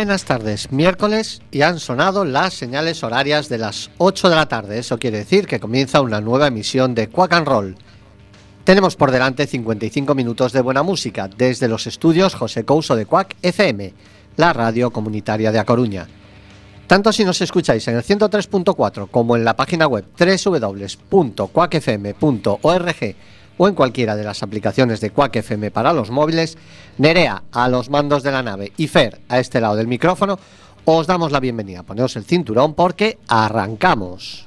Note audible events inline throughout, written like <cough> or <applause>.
Buenas tardes, miércoles y han sonado las señales horarias de las 8 de la tarde. Eso quiere decir que comienza una nueva emisión de Quack and Roll. Tenemos por delante 55 minutos de buena música desde los estudios José Couso de Quack FM, la radio comunitaria de A Coruña. Tanto si nos escucháis en el 103.4 como en la página web www.quackfm.org o en cualquiera de las aplicaciones de Quack FM para los móviles, Nerea a los mandos de la nave y Fer a este lado del micrófono, os damos la bienvenida. Poneos el cinturón porque arrancamos.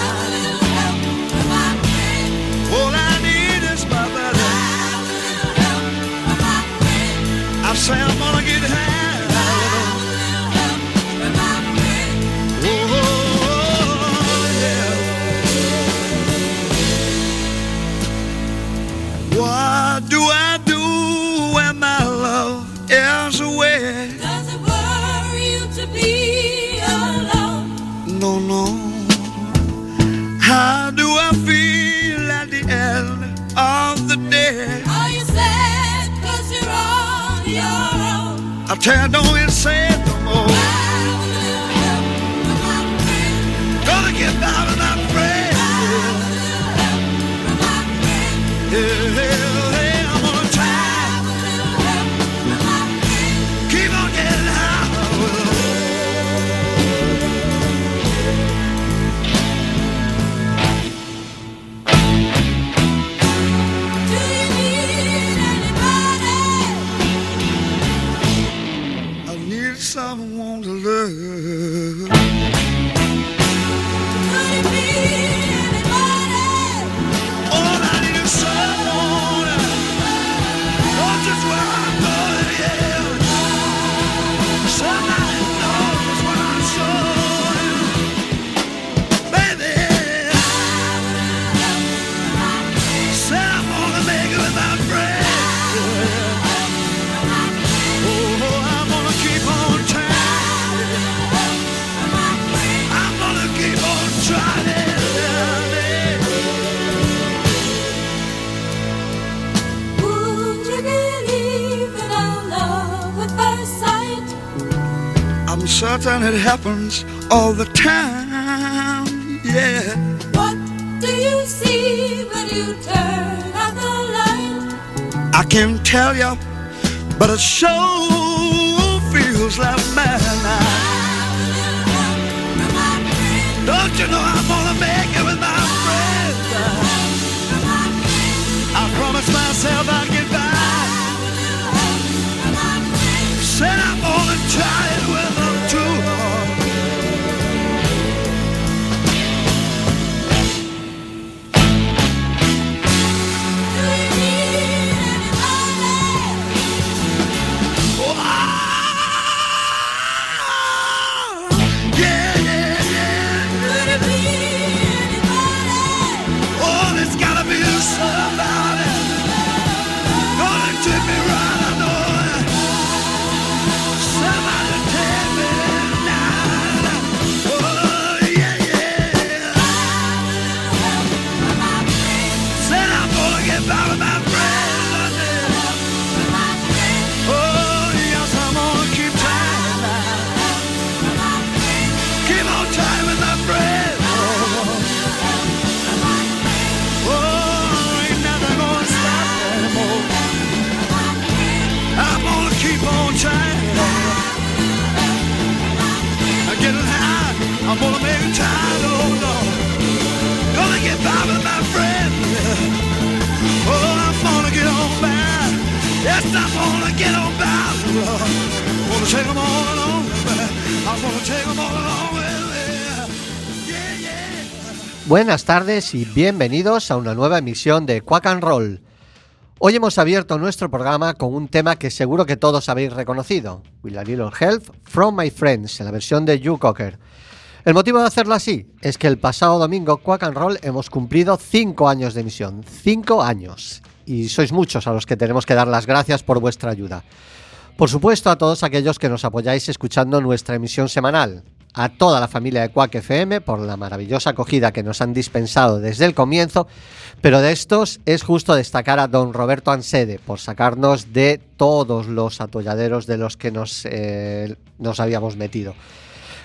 say I'm gonna get high. Oh, yeah. What do I own? I tell you, don't get sad all the time. Yeah. What do you see when you turn out the light? I can't tell you, but it sure feels like midnight. Don't you know I'm gonna make it with my friends? I promised myself I'd get by. Said I'm gonna try Buenas tardes y bienvenidos a una nueva emisión de Quack and Roll. Hoy hemos abierto nuestro programa con un tema que seguro que todos habéis reconocido, With a Little Help from My Friends, en la versión de Hugh Cocker. El motivo de hacerlo así es que el pasado domingo Quack and Roll hemos cumplido 5 años de emisión, 5 años, y sois muchos a los que tenemos que dar las gracias por vuestra ayuda. Por supuesto a todos aquellos que nos apoyáis escuchando nuestra emisión semanal, a toda la familia de Quack FM por la maravillosa acogida que nos han dispensado desde el comienzo, pero de estos es justo destacar a don Roberto Ansede por sacarnos de todos los atolladeros de los que nos, eh, nos habíamos metido.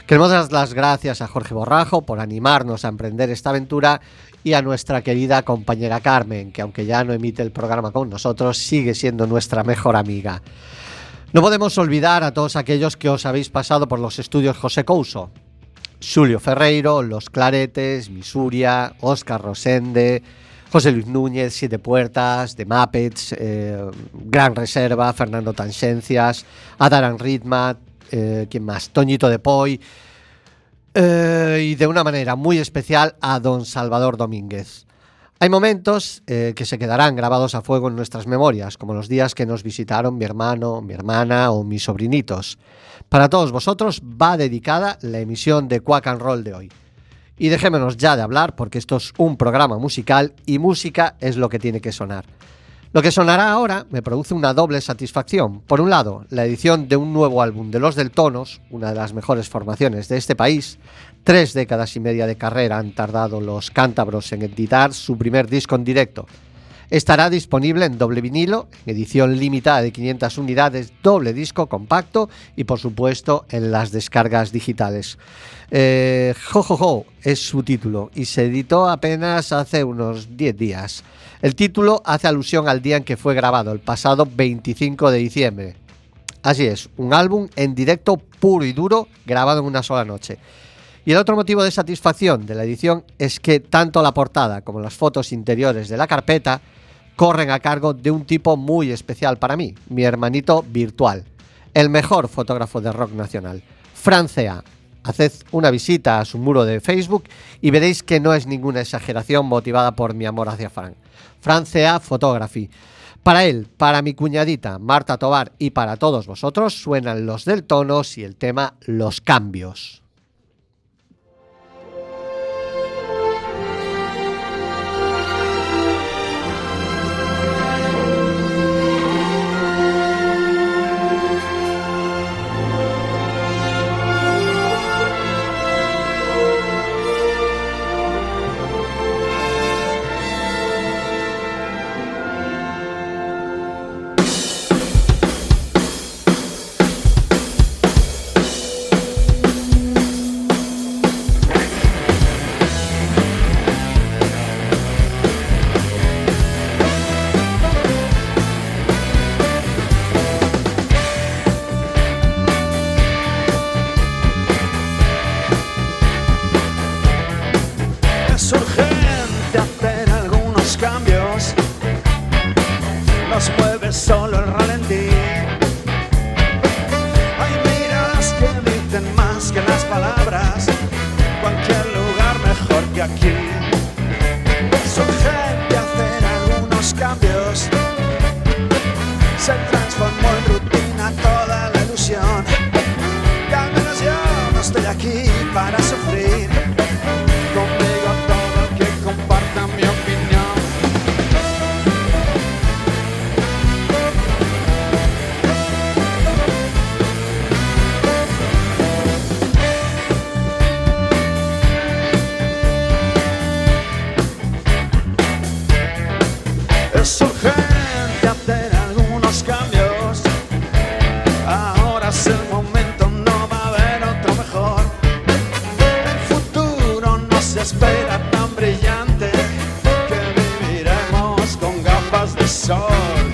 Queremos dar las gracias a Jorge Borrajo por animarnos a emprender esta aventura y a nuestra querida compañera Carmen, que aunque ya no emite el programa con nosotros, sigue siendo nuestra mejor amiga. No podemos olvidar a todos aquellos que os habéis pasado por los estudios José Couso, Julio Ferreiro, Los Claretes, Misuria, Óscar Rosende, José Luis Núñez, Siete Puertas, The Muppets, eh, Gran Reserva, Fernando Tansencias, Adaran Ritma, eh, ¿quién más? Toñito de Poy, eh, y de una manera muy especial a don Salvador Domínguez. Hay momentos eh, que se quedarán grabados a fuego en nuestras memorias, como los días que nos visitaron mi hermano, mi hermana o mis sobrinitos. Para todos vosotros va dedicada la emisión de Quack and Roll de hoy. Y dejémonos ya de hablar porque esto es un programa musical y música es lo que tiene que sonar. Lo que sonará ahora me produce una doble satisfacción. Por un lado, la edición de un nuevo álbum de Los Deltonos, una de las mejores formaciones de este país. Tres décadas y media de carrera han tardado los cántabros en editar su primer disco en directo. Estará disponible en doble vinilo, edición limitada de 500 unidades, doble disco compacto y por supuesto en las descargas digitales. Eh, jo, jo es su título y se editó apenas hace unos 10 días. El título hace alusión al día en que fue grabado, el pasado 25 de diciembre. Así es, un álbum en directo puro y duro grabado en una sola noche. Y el otro motivo de satisfacción de la edición es que tanto la portada como las fotos interiores de la carpeta corren a cargo de un tipo muy especial para mí, mi hermanito virtual, el mejor fotógrafo de rock nacional, Francea. Haced una visita a su muro de Facebook y veréis que no es ninguna exageración motivada por mi amor hacia Fran. Francea Photography. Para él, para mi cuñadita Marta Tobar y para todos vosotros suenan los del tonos y el tema Los cambios.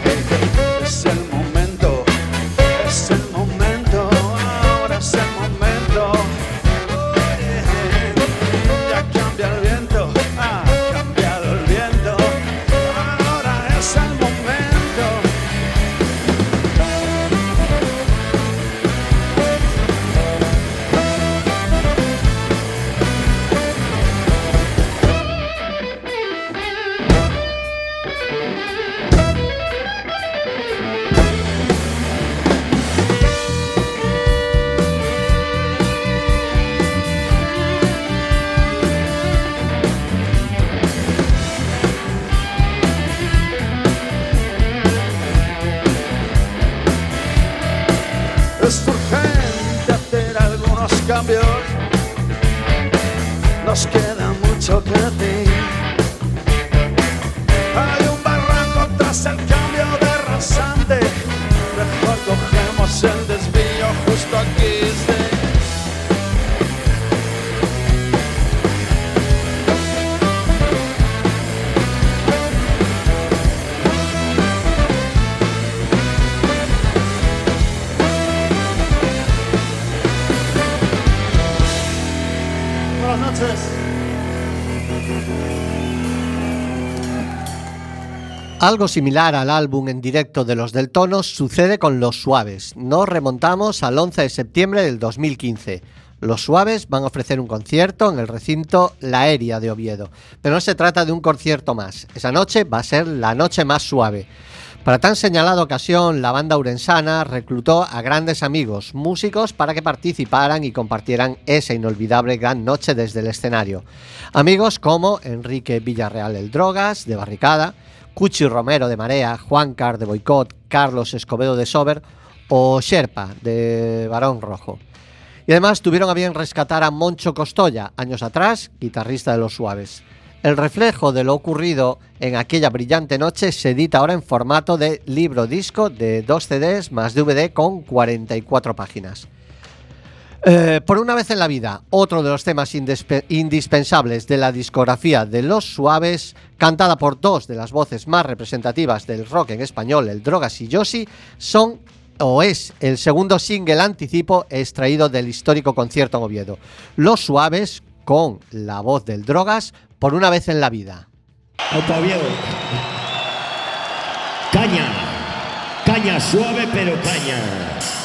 Hey, hey, es Algo similar al álbum en directo de los del Tono sucede con Los Suaves. Nos remontamos al 11 de septiembre del 2015. Los Suaves van a ofrecer un concierto en el recinto La Aérea de Oviedo. Pero no se trata de un concierto más. Esa noche va a ser la noche más suave. Para tan señalada ocasión, la banda urensana reclutó a grandes amigos, músicos, para que participaran y compartieran esa inolvidable gran noche desde el escenario. Amigos como Enrique Villarreal el Drogas, de Barricada, Cuchi Romero de Marea, Juan Car de Boicot, Carlos Escobedo de Sober o Sherpa de Barón Rojo. Y además tuvieron a bien rescatar a Moncho Costoya, años atrás, guitarrista de Los Suaves. El reflejo de lo ocurrido en aquella brillante noche se edita ahora en formato de libro disco de dos CDs más DVD con 44 páginas. Eh, por una vez en la vida, otro de los temas indispe- indispensables de la discografía de Los Suaves, cantada por dos de las voces más representativas del rock en español, el Drogas y Yossi, son o es el segundo single anticipo extraído del histórico concierto en Oviedo. Los Suaves con la voz del Drogas por una vez en la vida. Aupa Oviedo. Caña. Caña suave pero caña.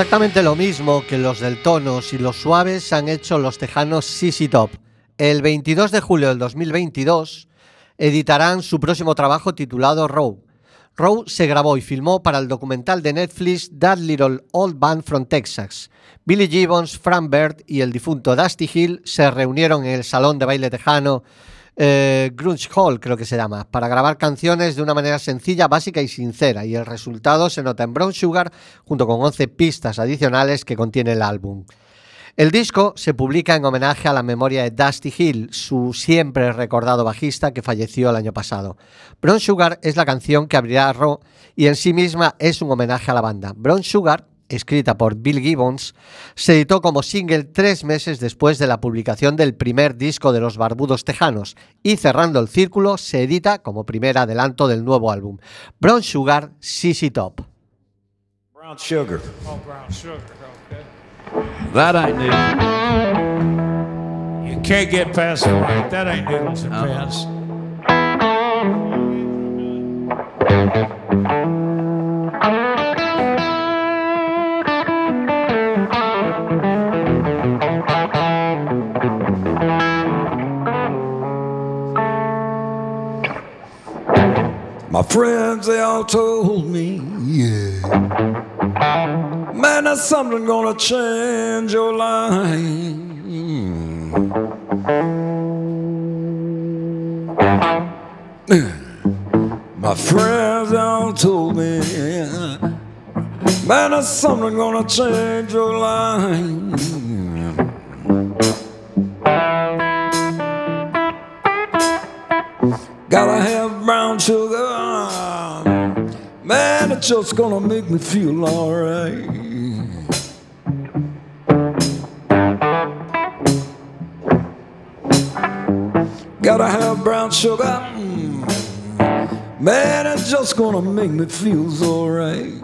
Exactamente lo mismo que los del Tonos y los Suaves han hecho los tejanos CC Top. El 22 de julio del 2022 editarán su próximo trabajo titulado Row. Row se grabó y filmó para el documental de Netflix That Little Old Band from Texas. Billy Gibbons, Frank Bird y el difunto Dusty Hill se reunieron en el salón de baile tejano eh, Grunge Hall, creo que se llama, para grabar canciones de una manera sencilla, básica y sincera, y el resultado se nota en Brown Sugar junto con 11 pistas adicionales que contiene el álbum. El disco se publica en homenaje a la memoria de Dusty Hill, su siempre recordado bajista que falleció el año pasado. Brown Sugar es la canción que abrirá Raw y en sí misma es un homenaje a la banda. Brown Sugar, escrita por Bill Gibbons, se editó como single tres meses después de la publicación del primer disco de los Barbudos Tejanos y cerrando el círculo se edita como primer adelanto del nuevo álbum. Brown Sugar, CC Top. Brown sugar. Oh, brown sugar. Okay. That ain't new. You can't get past the right. That ain't and pants. My friends, they all told me, yeah. Man, that's something gonna change your life. My friends, they all told me, man, that's something gonna change your life. Gotta have brown sugar. Man, it's just gonna make me feel alright. Gotta have brown sugar. Man, it's just gonna make me feel so right.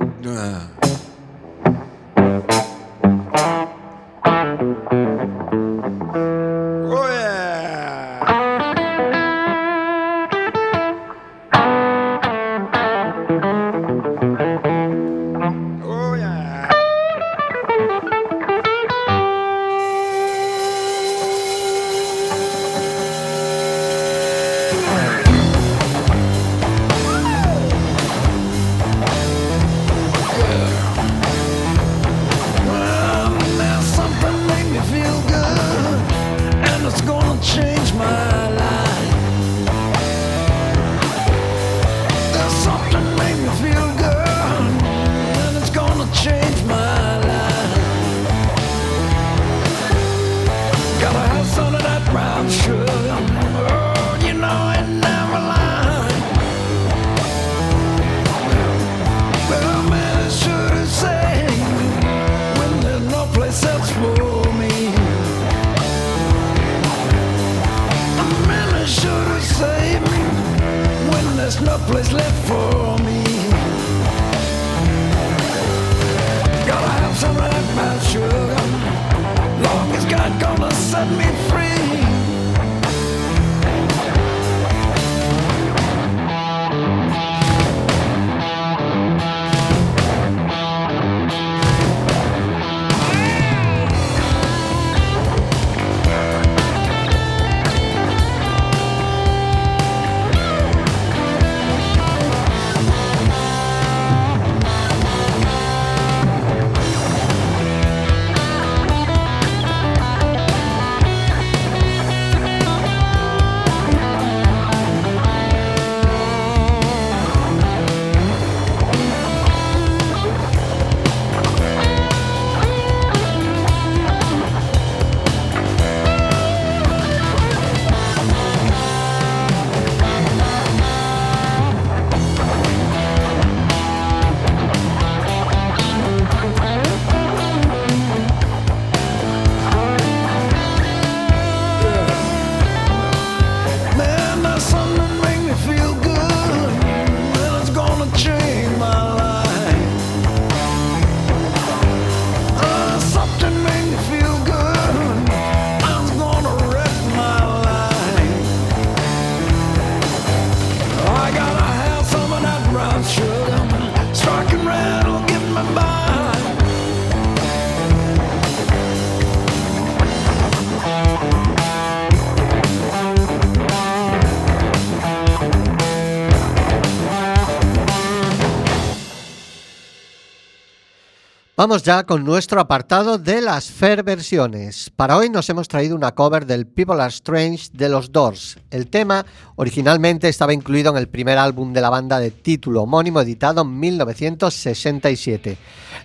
Vamos ya con nuestro apartado de las Fair versiones. Para hoy nos hemos traído una cover del People Are Strange de los Doors. El tema originalmente estaba incluido en el primer álbum de la banda de título homónimo editado en 1967.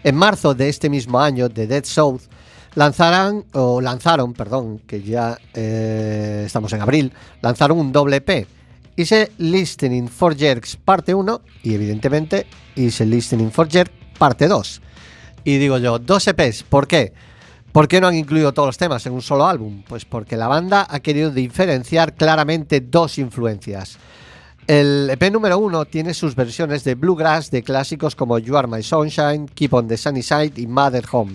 En marzo de este mismo año, The Dead South lanzarán, o lanzaron, perdón, que ya eh, estamos en abril, lanzaron un doble P. Hice Listening for Jerks parte 1 y evidentemente hice Listening for Jerks parte 2. Y digo yo, dos EPs, ¿por qué? ¿Por qué no han incluido todos los temas en un solo álbum? Pues porque la banda ha querido diferenciar claramente dos influencias. El EP número uno tiene sus versiones de bluegrass de clásicos como You Are My Sunshine, Keep on the Sunny Side y Mother Home.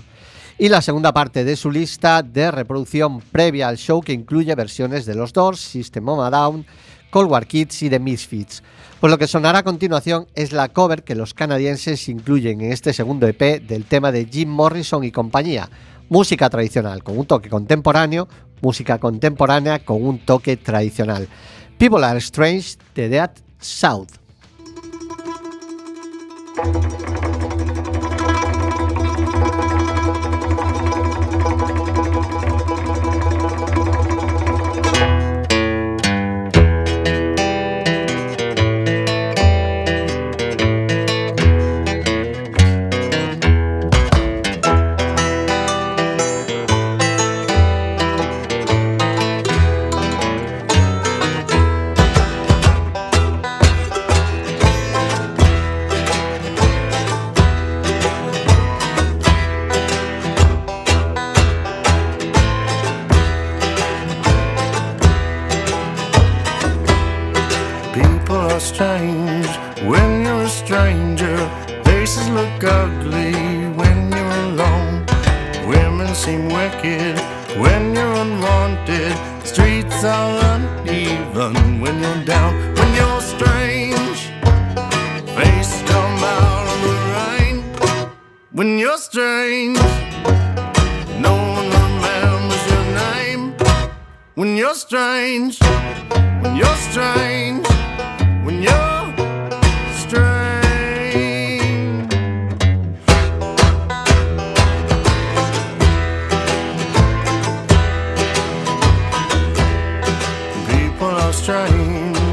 Y la segunda parte de su lista de reproducción previa al show que incluye versiones de los Doors, System of a Down, Cold War Kids y The Misfits. Pues lo que sonará a continuación es la cover que los canadienses incluyen en este segundo EP del tema de Jim Morrison y compañía. Música tradicional con un toque contemporáneo, música contemporánea con un toque tradicional. People Are Strange de Dead South.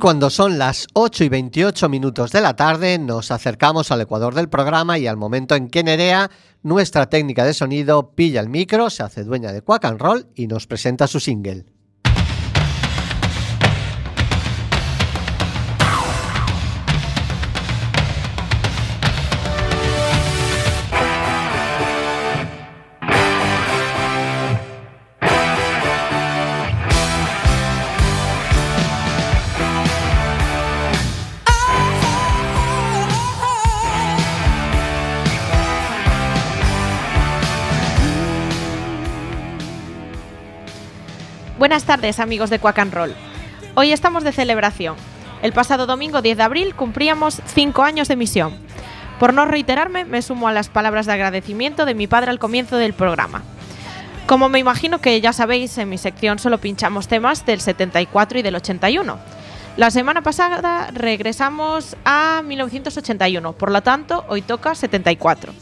Cuando son las 8 y 28 minutos de la tarde, nos acercamos al ecuador del programa y al momento en que Nerea, nuestra técnica de sonido, pilla el micro, se hace dueña de Quack and Roll y nos presenta su single. Buenas tardes, amigos de Quack and Roll. Hoy estamos de celebración. El pasado domingo 10 de abril cumplíamos 5 años de emisión. Por no reiterarme, me sumo a las palabras de agradecimiento de mi padre al comienzo del programa. Como me imagino que ya sabéis, en mi sección solo pinchamos temas del 74 y del 81. La semana pasada regresamos a 1981, por lo tanto, hoy toca 74.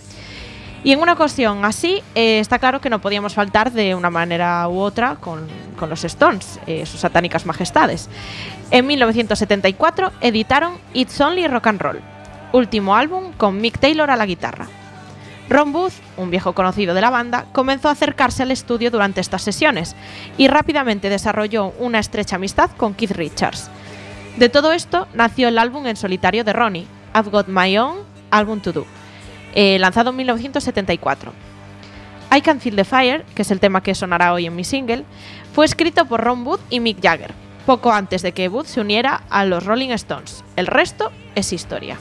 Y en una ocasión así, eh, está claro que no podíamos faltar de una manera u otra con, con los Stones, eh, sus satánicas majestades. En 1974 editaron It's Only Rock and Roll, último álbum con Mick Taylor a la guitarra. Ron Booth, un viejo conocido de la banda, comenzó a acercarse al estudio durante estas sesiones y rápidamente desarrolló una estrecha amistad con Keith Richards. De todo esto nació el álbum en solitario de Ronnie, I've Got My Own Album to Do, eh, lanzado en 1974. I Can Feel the Fire, que es el tema que sonará hoy en mi single, fue escrito por Ron Wood y Mick Jagger, poco antes de que Wood se uniera a los Rolling Stones. El resto es historia.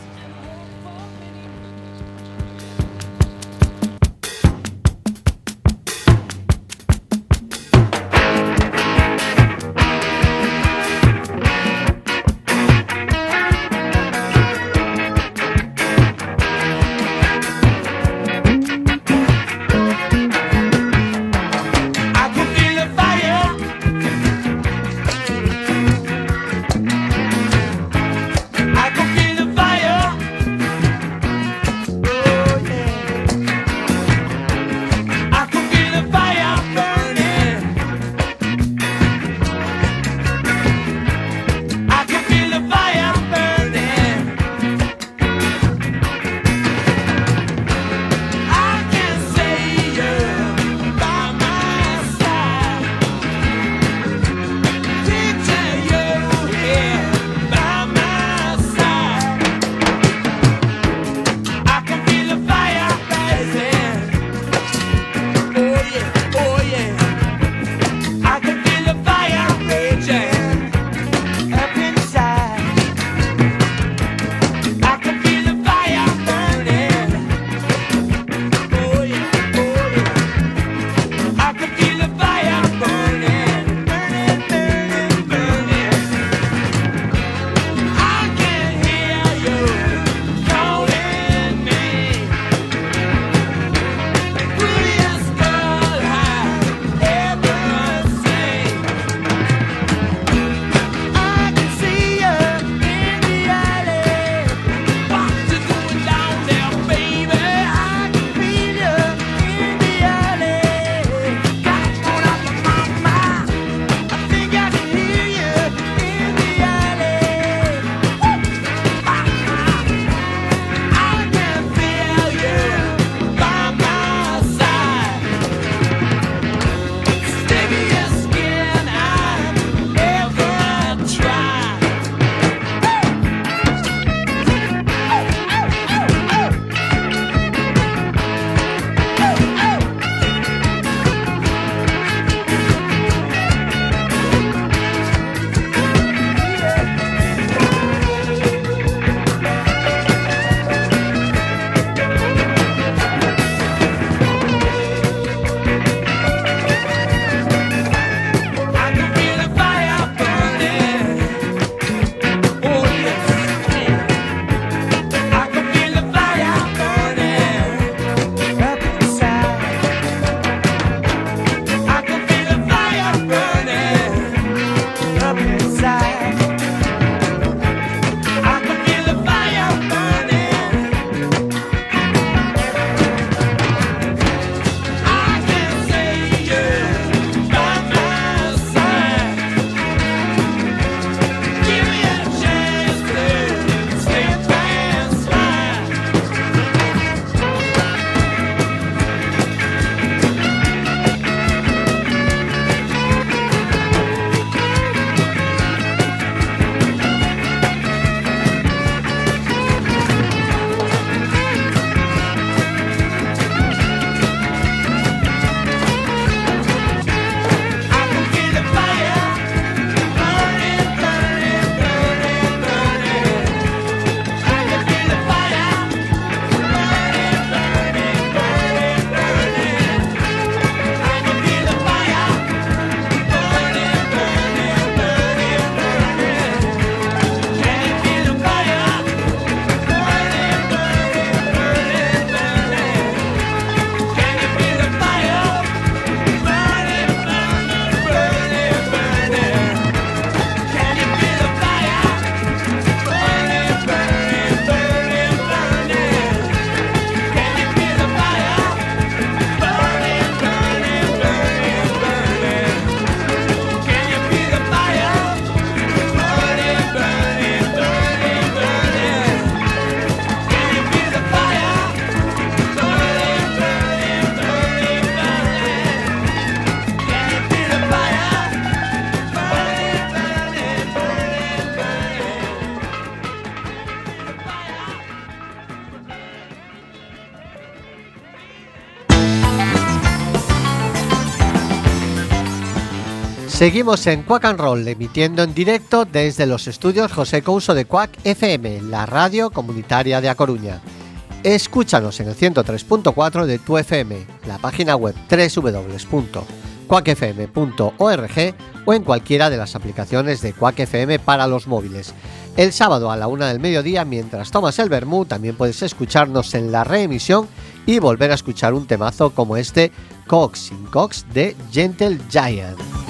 Seguimos en Quack and Roll, emitiendo en directo desde los estudios José Couso de Quack FM, la radio comunitaria de A Coruña. Escúchanos en el 103.4 de tu FM, la página web www.quackfm.org o en cualquiera de las aplicaciones de Quack FM para los móviles. El sábado a la una del mediodía, mientras tomas el vermú, también puedes escucharnos en la reemisión y volver a escuchar un temazo como este Cox in Cox de Gentle Giant.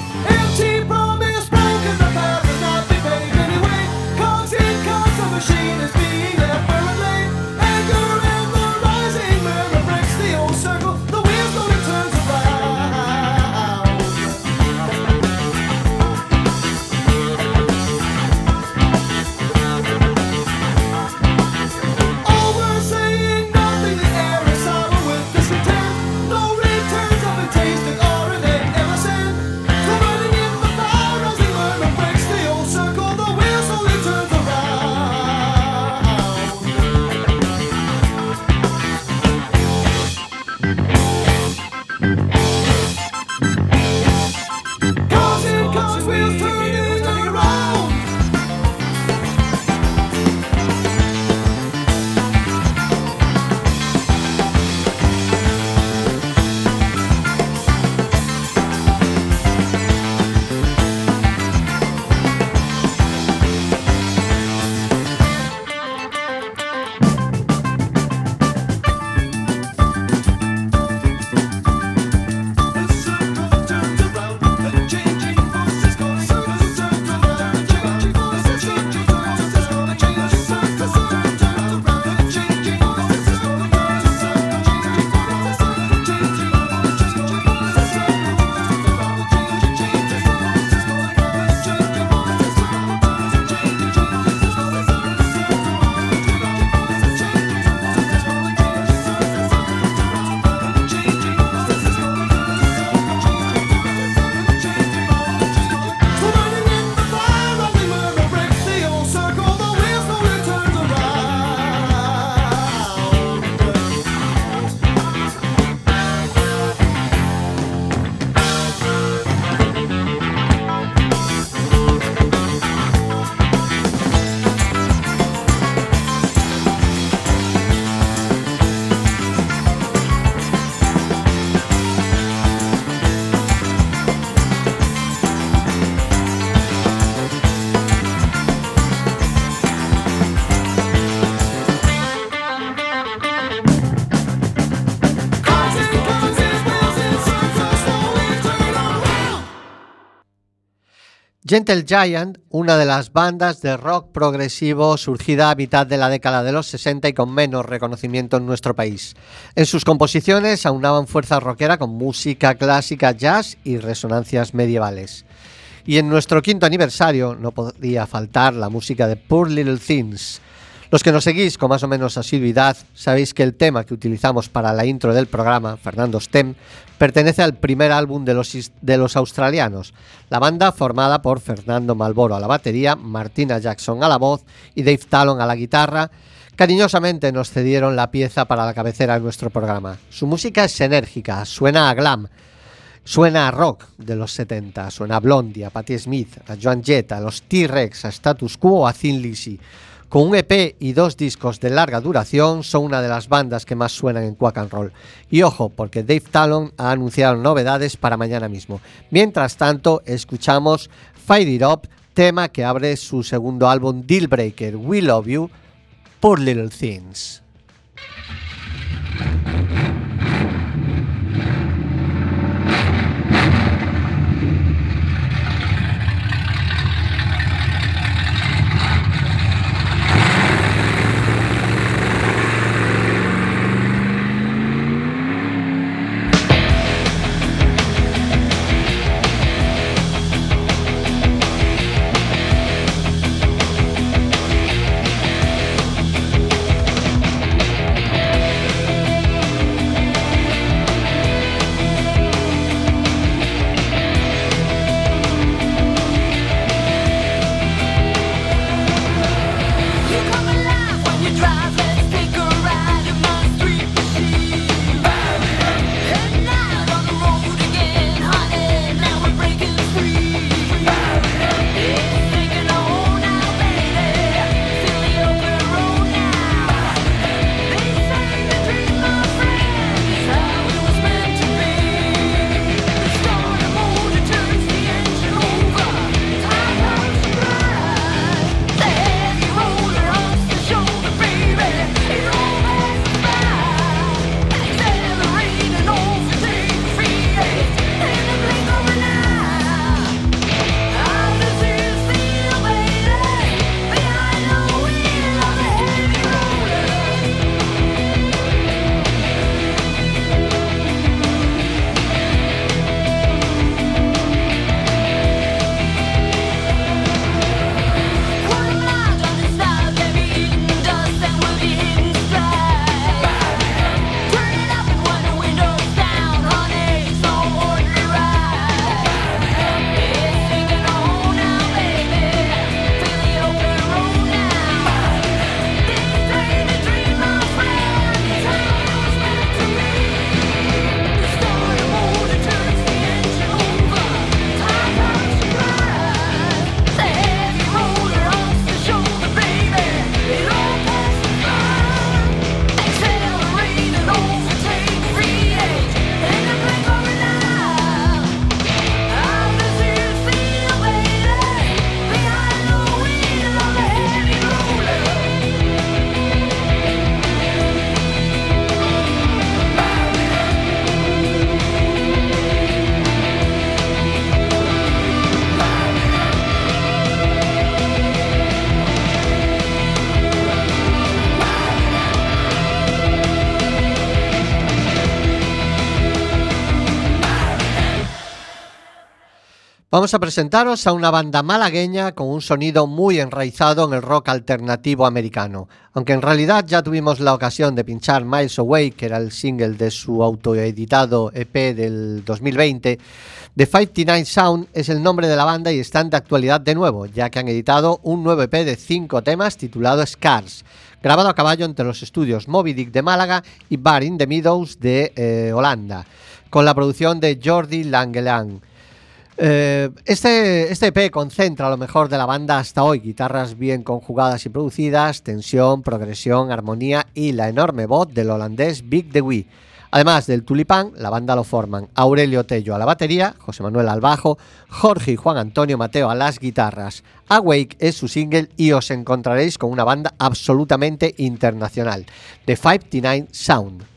Gentle Giant, una de las bandas de rock progresivo surgida a mitad de la década de los 60 y con menos reconocimiento en nuestro país. En sus composiciones aunaban fuerza rockera con música clásica, jazz y resonancias medievales. Y en nuestro quinto aniversario no podía faltar la música de Poor Little Things. Los que nos seguís con más o menos asiduidad sabéis que el tema que utilizamos para la intro del programa, Fernando Stem, pertenece al primer álbum de los, australianos, la banda formada por Fernando Malboro a la batería, Martina Jackson a la voz y Dave Talon a la guitarra, cariñosamente nos cedieron la pieza para la cabecera de nuestro programa. Su música es enérgica, suena a glam, Suena a rock de los 70, suena a Blondie, a Patti Smith, a Joan Jett, a los T-Rex, a Status Quo a Thin Lizzy. Con un EP y dos discos de larga duración, son una de las bandas que más suenan en Quack and Roll. Y ojo, porque Dave Talon ha anunciado novedades para mañana mismo. Mientras tanto, escuchamos Fire It Up, tema que abre su segundo álbum Deal Breaker, We Love You, Poor Little Things. Vamos a presentaros a una banda malagueña con un sonido muy enraizado en el rock alternativo americano. Aunque en realidad ya tuvimos la ocasión de pinchar Miles Away, que era el single de su autoeditado EP del 2020, The 59 Sound es el nombre de la banda y están de actualidad de nuevo, ya que han editado un nuevo EP de cinco temas titulado Scars, grabado a caballo entre los estudios Moby Dick de Málaga y Bar in the Meadows de eh, Holanda, con la producción de Jordi Langelang. Eh, este, este EP concentra lo mejor de la banda hasta hoy, guitarras bien conjugadas y producidas, tensión, progresión, armonía y la enorme voz del holandés Big De Wee. Además del tulipán, la banda lo forman Aurelio Tello a la batería, José Manuel al bajo, Jorge y Juan Antonio Mateo a las guitarras. Awake es su single y os encontraréis con una banda absolutamente internacional, The 59 Sound.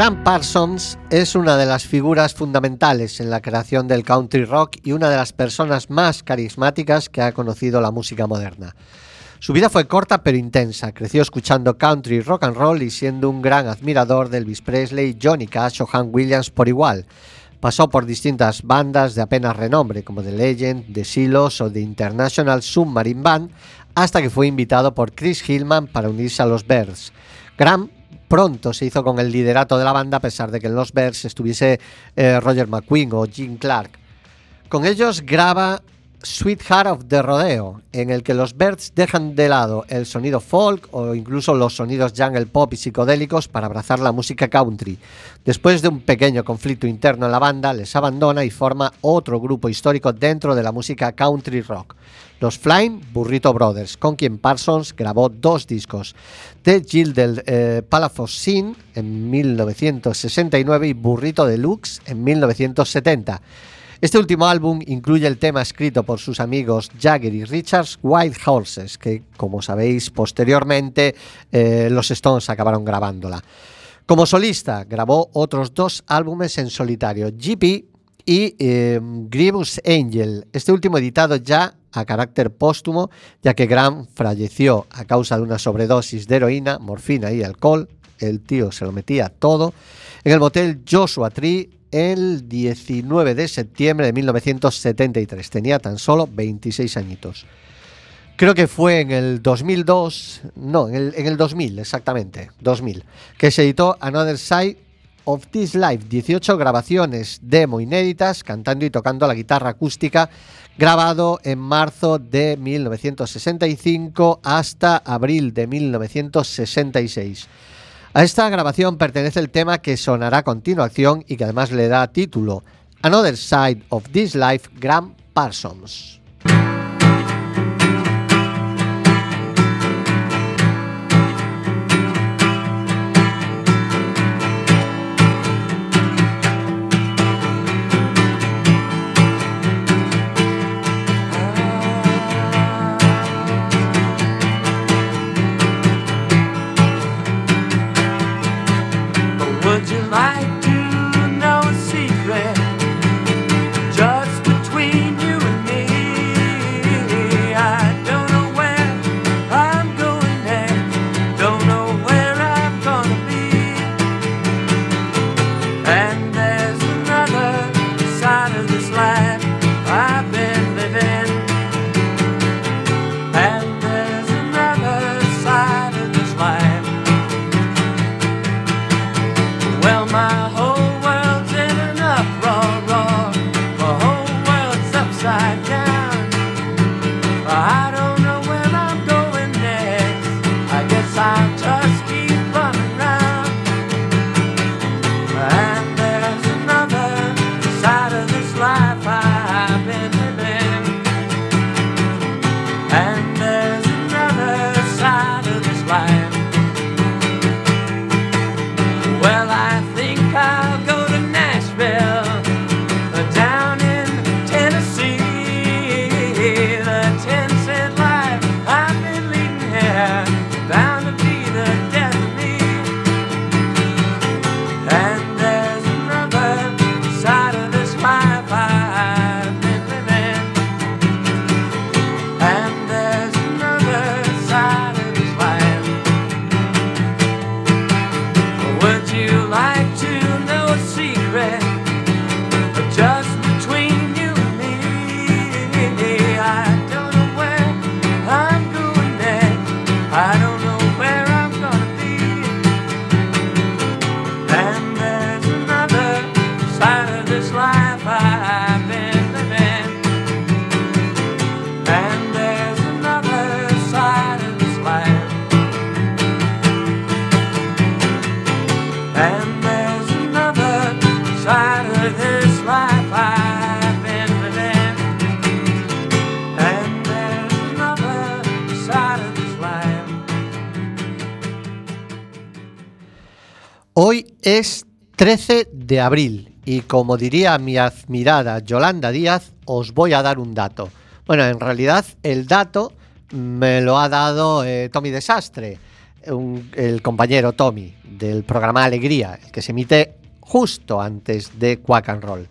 Grant Parsons es una de las figuras fundamentales en la creación del country rock y una de las personas más carismáticas que ha conocido la música moderna. Su vida fue corta pero intensa. Creció escuchando country rock and roll y siendo un gran admirador de Elvis Presley, Johnny Cash o Hank Williams por igual. Pasó por distintas bandas de apenas renombre como The Legend, The Silos o The International Submarine Band hasta que fue invitado por Chris Hillman para unirse a los Bears. Pronto se hizo con el liderato de la banda a pesar de que en los Bears estuviese eh, Roger McQueen o Jim Clark. Con ellos graba Sweetheart of the Rodeo, en el que los Birds dejan de lado el sonido folk o incluso los sonidos jungle pop y psicodélicos para abrazar la música country. Después de un pequeño conflicto interno en la banda, les abandona y forma otro grupo histórico dentro de la música country rock. Los Flying Burrito Brothers, con quien Parsons grabó dos discos, The Jill del eh, Palafox Scene en 1969 y Burrito Deluxe en 1970. Este último álbum incluye el tema escrito por sus amigos Jagger y Richards, White Horses, que como sabéis posteriormente eh, los Stones acabaron grabándola. Como solista grabó otros dos álbumes en solitario, GP, y eh, Grievous Angel, este último editado ya a carácter póstumo, ya que Graham falleció a causa de una sobredosis de heroína, morfina y alcohol. El tío se lo metía todo en el motel Joshua Tree el 19 de septiembre de 1973. Tenía tan solo 26 añitos. Creo que fue en el 2002, no, en el, en el 2000 exactamente, 2000, que se editó Another Side of This Life, 18 grabaciones demo inéditas, cantando y tocando la guitarra acústica, grabado en marzo de 1965 hasta abril de 1966. A esta grabación pertenece el tema que sonará a continuación y que además le da título Another Side of This Life, Graham Parsons. 13 de abril y como diría mi admirada Yolanda Díaz, os voy a dar un dato. Bueno, en realidad el dato me lo ha dado eh, Tommy Desastre, el compañero Tommy del programa Alegría, el que se emite justo antes de Quack and Roll.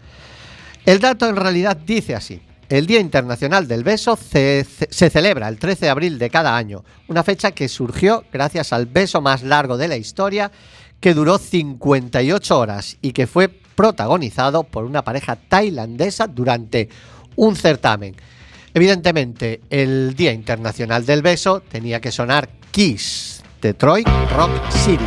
El dato en realidad dice así. El Día Internacional del Beso se celebra el 13 de abril de cada año, una fecha que surgió gracias al beso más largo de la historia, que duró 58 horas y que fue protagonizado por una pareja tailandesa durante un certamen. Evidentemente, el Día Internacional del Beso tenía que sonar Kiss, Detroit Rock City.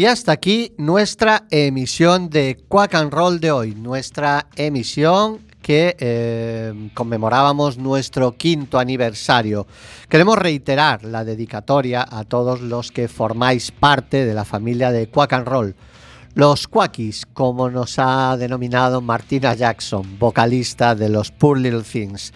Y hasta aquí nuestra emisión de Quack and Roll de hoy, nuestra emisión que eh, conmemorábamos nuestro quinto aniversario. Queremos reiterar la dedicatoria a todos los que formáis parte de la familia de Quack and Roll. Los Quackies, como nos ha denominado Martina Jackson, vocalista de los Poor Little Things.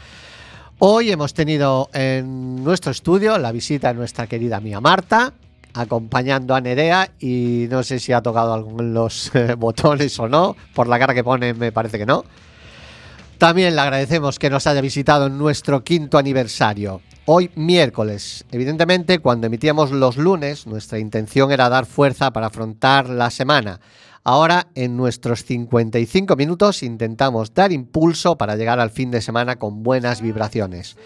Hoy hemos tenido en nuestro estudio la visita de nuestra querida mía Marta, acompañando a Nerea y no sé si ha tocado algunos <laughs> eh, botones o no, por la cara que pone me parece que no. También le agradecemos que nos haya visitado en nuestro quinto aniversario. Hoy miércoles. Evidentemente, cuando emitíamos los lunes, nuestra intención era dar fuerza para afrontar la semana. Ahora, en nuestros 55 minutos, intentamos dar impulso para llegar al fin de semana con buenas vibraciones.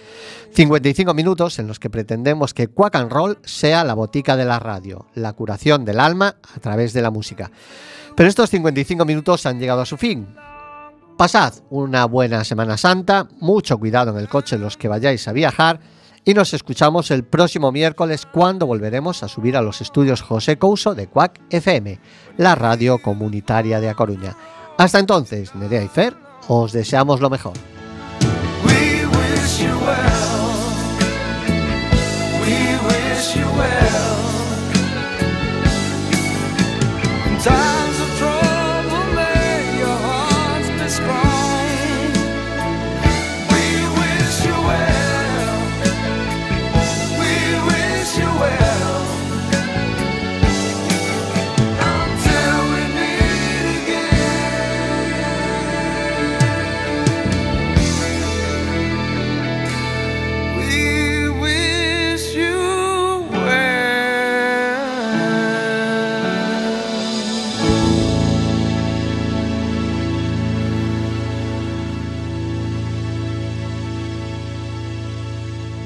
55 minutos en los que pretendemos que Quack and Roll sea la botica de la radio, la curación del alma a través de la música. Pero estos 55 minutos han llegado a su fin. Pasad una buena Semana Santa, mucho cuidado en el coche los que vayáis a viajar y nos escuchamos el próximo miércoles cuando volveremos a subir a los estudios José Couso de Cuac FM, la radio comunitaria de A Coruña. Hasta entonces, Nerea y Fer, os deseamos lo mejor.